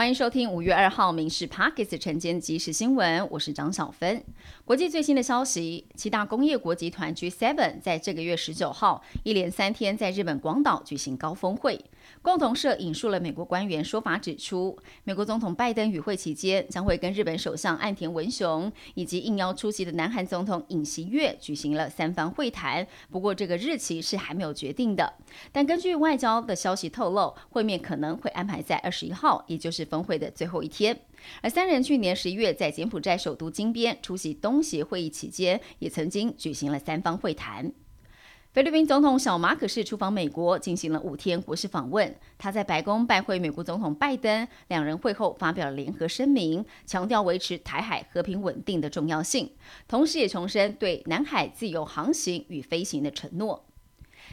欢迎收听五月二号《民事 Pockets 晨间即时新闻》，我是张小芬。国际最新的消息，七大工业国集团 G7 在这个月十九号一连三天在日本广岛举行高峰会。共同社引述了美国官员说法，指出，美国总统拜登与会期间将会跟日本首相岸田文雄以及应邀出席的南韩总统尹锡悦举行了三方会谈。不过，这个日期是还没有决定的。但根据外交的消息透露，会面可能会安排在二十一号，也就是峰会的最后一天。而三人去年十一月在柬埔寨首都金边出席东协会议期间，也曾经举行了三方会谈。菲律宾总统小马可是出访美国，进行了五天国事访问。他在白宫拜会美国总统拜登，两人会后发表了联合声明，强调维持台海和平稳定的重要性，同时也重申对南海自由航行与飞行的承诺。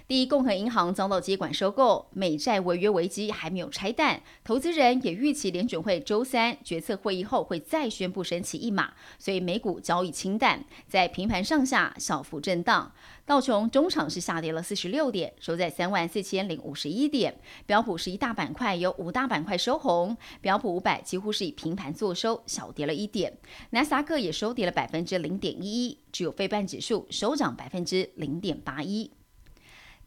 第一共和银行遭到接管收购，美债违约危机还没有拆弹，投资人也预期联准会周三决策会议后会再宣布升息一码，所以美股交易清淡，在平盘上下小幅震荡。道琼中场是下跌了四十六点，收在三万四千零五十一点。标普十一大板块有五大板块收红，标普五百几乎是以平盘作收，小跌了一点。纳斯达克也收跌了百分之零点一一，只有非半指数收涨百分之零点八一。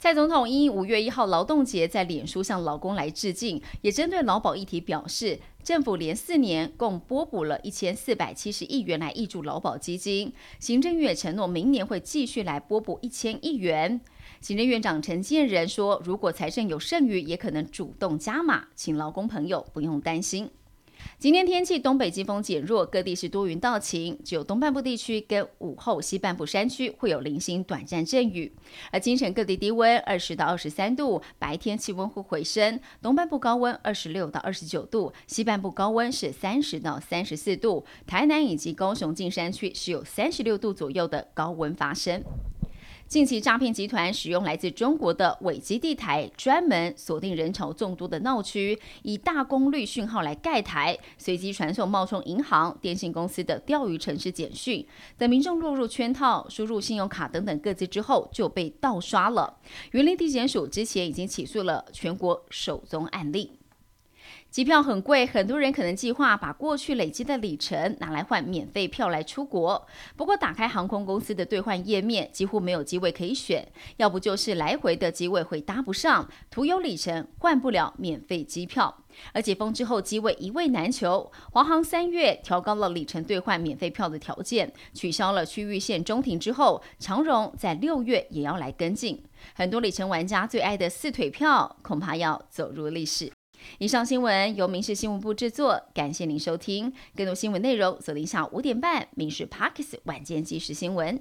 蔡总统因五月一号劳动节在脸书向劳工来致敬，也针对劳保议题表示，政府连四年共拨补了一千四百七十亿元来挹注劳保基金，行政院承诺明年会继续来拨补一千亿元。行政院长陈建仁说，如果财政有剩余，也可能主动加码，请劳工朋友不用担心。今天天气东北季风减弱，各地是多云到晴，只有东半部地区跟午后西半部山区会有零星短暂阵雨。而京城各地低温二十到二十三度，白天气温会回升，东半部高温二十六到二十九度，西半部高温是三十到三十四度。台南以及高雄近山区是有三十六度左右的高温发生。近期诈骗集团使用来自中国的伪基地台，专门锁定人潮众多的闹区，以大功率讯号来盖台，随机传送冒充银行、电信公司的钓鱼城市简讯，等民众落入圈套，输入信用卡等等各自之后，就被盗刷了。云林地检署之前已经起诉了全国首宗案例。机票很贵，很多人可能计划把过去累积的里程拿来换免费票来出国。不过，打开航空公司的兑换页面，几乎没有机位可以选，要不就是来回的机位会搭不上，徒有里程换不了免费机票。而解封之后，机位一位难求。华航三月调高了里程兑换免费票的条件，取消了区域线中停之后，长荣在六月也要来跟进。很多里程玩家最爱的四腿票，恐怕要走入历史。以上新闻由民事新闻部制作，感谢您收听。更多新闻内容，锁定下午五点半《民事 Parkes 晚间即时新闻》。